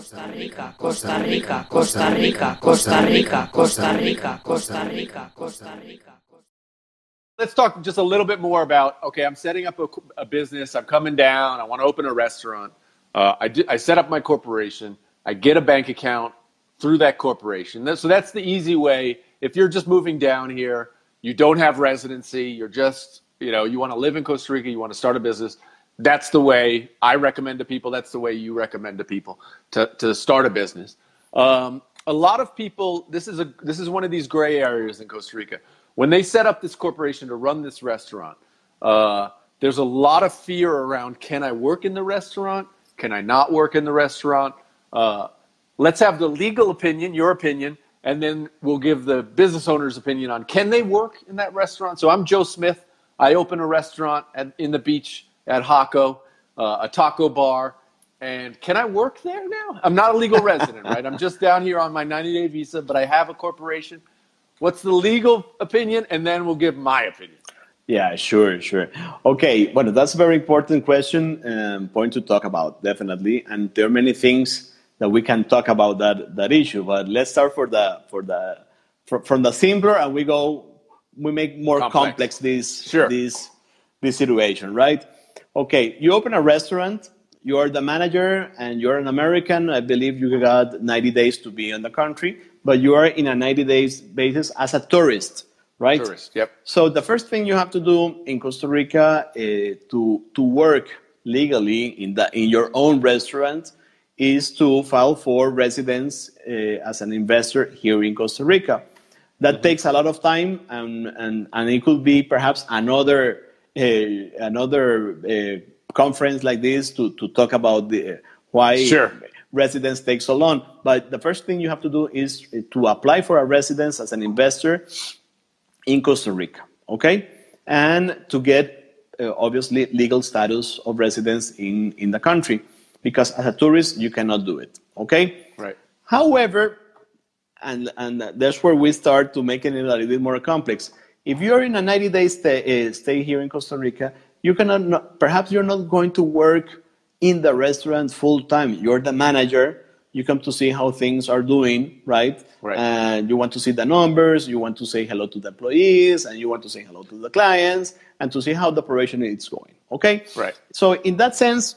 Costa Rica, Costa Rica, Costa Rica, Costa Rica, Costa Rica, Costa Rica, Costa Rica. Let's talk just a little bit more about okay, I'm setting up a, a business, I'm coming down, I want to open a restaurant. Uh, I, I set up my corporation, I get a bank account through that corporation. So that's the easy way. If you're just moving down here, you don't have residency, you're just, you know, you want to live in Costa Rica, you want to start a business, that's the way I recommend to people. That's the way you recommend to people to, to start a business. Um, a lot of people, this is a this is one of these gray areas in Costa Rica. When they set up this corporation to run this restaurant, uh, there's a lot of fear around: Can I work in the restaurant? Can I not work in the restaurant? Uh, let's have the legal opinion, your opinion, and then we'll give the business owner's opinion on can they work in that restaurant. So I'm Joe Smith. I open a restaurant at, in the beach at Jaco, uh, a taco bar. And can I work there now? I'm not a legal resident, right? I'm just down here on my 90 day visa, but I have a corporation. What's the legal opinion? And then we'll give my opinion. Yeah, sure, sure. Okay, well, that's a very important question, um, point to talk about, definitely. And there are many things that we can talk about that that issue. But let's start for the for the for, from the simpler, and we go we make more complex, complex this sure. this this situation, right? Okay, you open a restaurant, you're the manager, and you're an American. I believe you got 90 days to be in the country, but you are in a 90 days basis as a tourist, right? Tourist, yep. So the first thing you have to do in Costa Rica uh, to to work legally in the in your own restaurant is to file for residence uh, as an investor here in Costa Rica. That mm-hmm. takes a lot of time, and, and, and it could be perhaps another another conference like this to, to talk about the why sure. residence takes so long. But the first thing you have to do is to apply for a residence as an investor in Costa Rica, okay? And to get uh, obviously legal status of residence in, in the country because as a tourist you cannot do it, okay? Right. However, and, and that's where we start to making it a little bit more complex if you're in a 90 day stay, uh, stay here in Costa Rica, you cannot, not, perhaps you're not going to work in the restaurant full time. You're the manager. You come to see how things are doing, right? Right. And you want to see the numbers. You want to say hello to the employees, and you want to say hello to the clients, and to see how the operation is going. Okay. Right. So in that sense,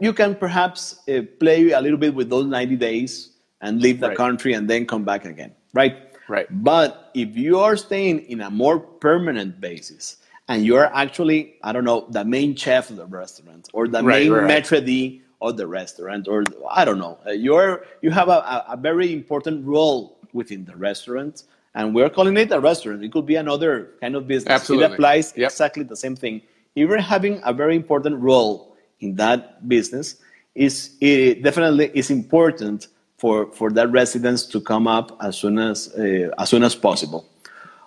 you can perhaps uh, play a little bit with those 90 days and leave the right. country and then come back again, right? Right. But if you are staying in a more permanent basis and you're actually, I don't know, the main chef of the restaurant or the right, main right. maitre d' of the restaurant, or I don't know, uh, you're you have a, a very important role within the restaurant. And we're calling it a restaurant. It could be another kind of business. Absolutely. It applies yep. exactly the same thing. If you're having a very important role in that business, is it definitely is important for, for that residence to come up as soon as, uh, as soon as possible.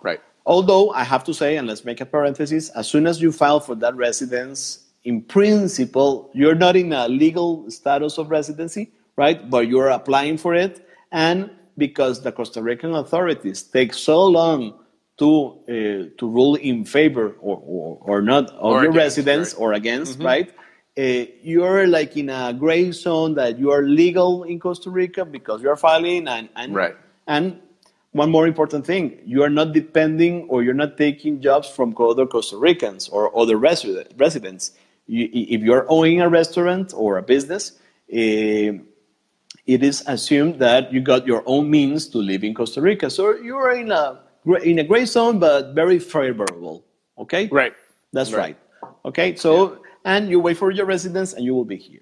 Right. Although I have to say, and let's make a parenthesis, as soon as you file for that residence, in principle, you're not in a legal status of residency, right? But you're applying for it. And because the Costa Rican authorities take so long to uh, to rule in favor or, or, or not of or your against, residence right. or against, mm-hmm. right? Uh, you're like in a gray zone that you are legal in Costa Rica because you're filing and, and right. and one more important thing you are not depending or you're not taking jobs from other Costa Ricans or other resident, residents. You, if you're owning a restaurant or a business, uh, it is assumed that you got your own means to live in Costa Rica. So you are in a in a gray zone, but very favorable. Okay, right. That's right. right. Okay, so. And you wait for your residence and you will be here.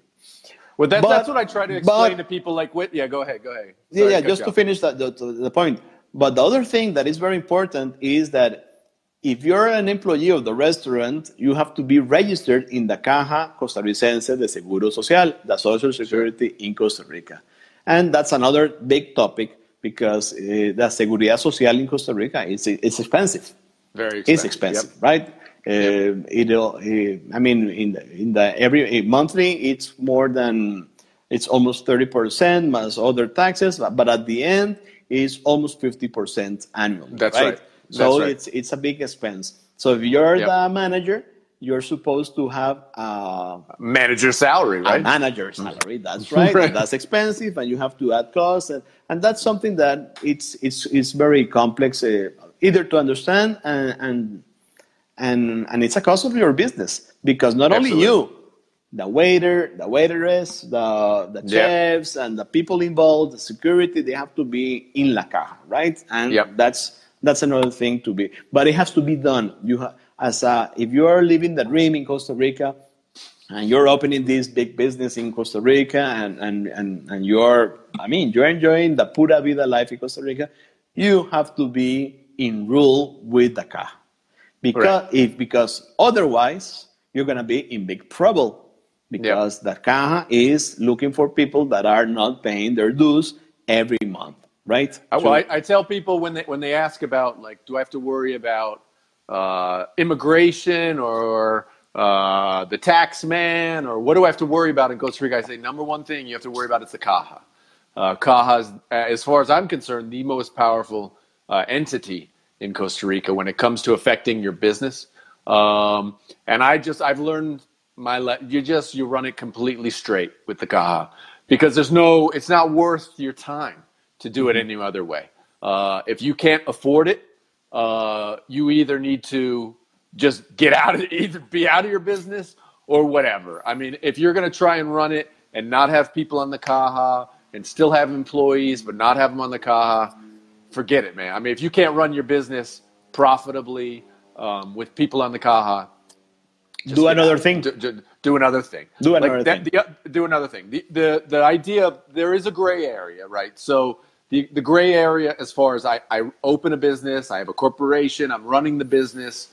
Well, that, but, that's what I try to explain but, to people. Like, yeah, go ahead, go ahead. Sorry, yeah, yeah. Just to finish that, the, the point. But the other thing that is very important is that if you're an employee of the restaurant, you have to be registered in the Caja Costarricense de Seguro Social, the Social Security in Costa Rica. And that's another big topic because uh, the Seguridad Social in Costa Rica is it's expensive. Very expensive. It's expensive, yep. right? Uh, it'll, uh, I mean, in the, in the every monthly, it's more than it's almost thirty percent plus other taxes, but at the end, it's almost fifty percent annually. That's right. right. So right. it's it's a big expense. So if you're yep. the manager, you're supposed to have a, Manager salary, a right? manager salary. That's right. Right. That's expensive, and you have to add costs, and, and that's something that it's it's it's very complex, uh, either to understand and and and and it's a cost of your business because not only you, the waiter, the waitress, the the chefs, and the people involved, the security, they have to be in la caja, right? And Yep. that's that's another thing to be, but it has to be done. You ha- as a, if you are living the dream in Costa Rica, and you're opening this big business in Costa Rica, and and and and you're, I mean, you're enjoying the pura vida life in Costa Rica, you have to be in rule with the caja because if because otherwise you're gonna be in big trouble because the caja is looking for people that are not paying their dues every month, right? I, well, I, I tell people when they when they ask about like, do I have to worry about uh, immigration or uh, the tax man or what do I have to worry about in Costa Rica? I say number one thing you have to worry about is the caja. Uh, caja is, as far as I'm concerned, the most powerful uh, entity in Costa Rica when it comes to affecting your business. Um, and I just I've learned my le- you just you run it completely straight with the caja because there's no it's not worth your time to do it any other way. Uh, if you can't afford it, uh, you either need to just get out of either be out of your business or whatever. I mean, if you're going to try and run it and not have people on the caja and still have employees but not have them on the caja, forget it, man. I mean, if you can't run your business profitably um, with people on the caja, do another thing. Do, do, do another thing. Do another that- thing. the- do another thing. The, the the idea there is a gray area, right? So the the gray area as far as I, I open a business, I have a corporation, I'm running the business.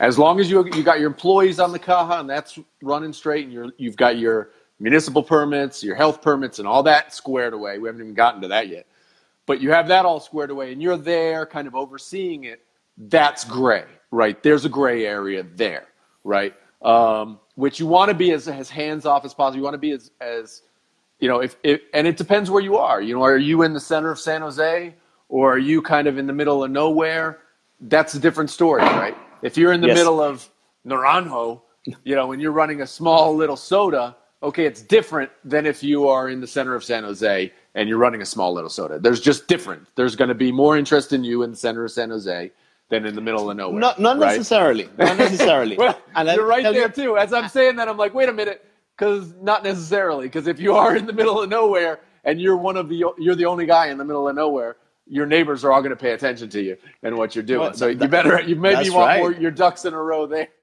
As long as you you got your employees on the caja and that's running straight, and you're you've got your municipal permits, your health permits, and all that squared away. We haven't even gotten to that yet but you have that all squared away and you're there kind of overseeing it that's gray right? There's a gray area there right? Um, which you want to be as, as hands off as possible. You want to be as, as you know if, if and it depends where you are. You know are you in the center of san jose or are you kind of in the middle of nowhere? That's a different story right? If you're in the Yes. middle of naranjo you know and you're running a small little soda okay it's different than if you are in the center of san jose and you're running a small little soda there's just different there's going to be more interest in you in the center of san jose than in the middle of nowhere not not right? necessarily, not necessarily. well, And you're right there you- too. As I'm saying that, I'm like, wait a minute, because not necessarily. Because if you are in the middle of nowhere and you're one of the you're the only guy in the middle of nowhere, your neighbors are all going to pay attention to you and what you're doing. Well, so that- you better you maybe want right. more your ducks in a row there.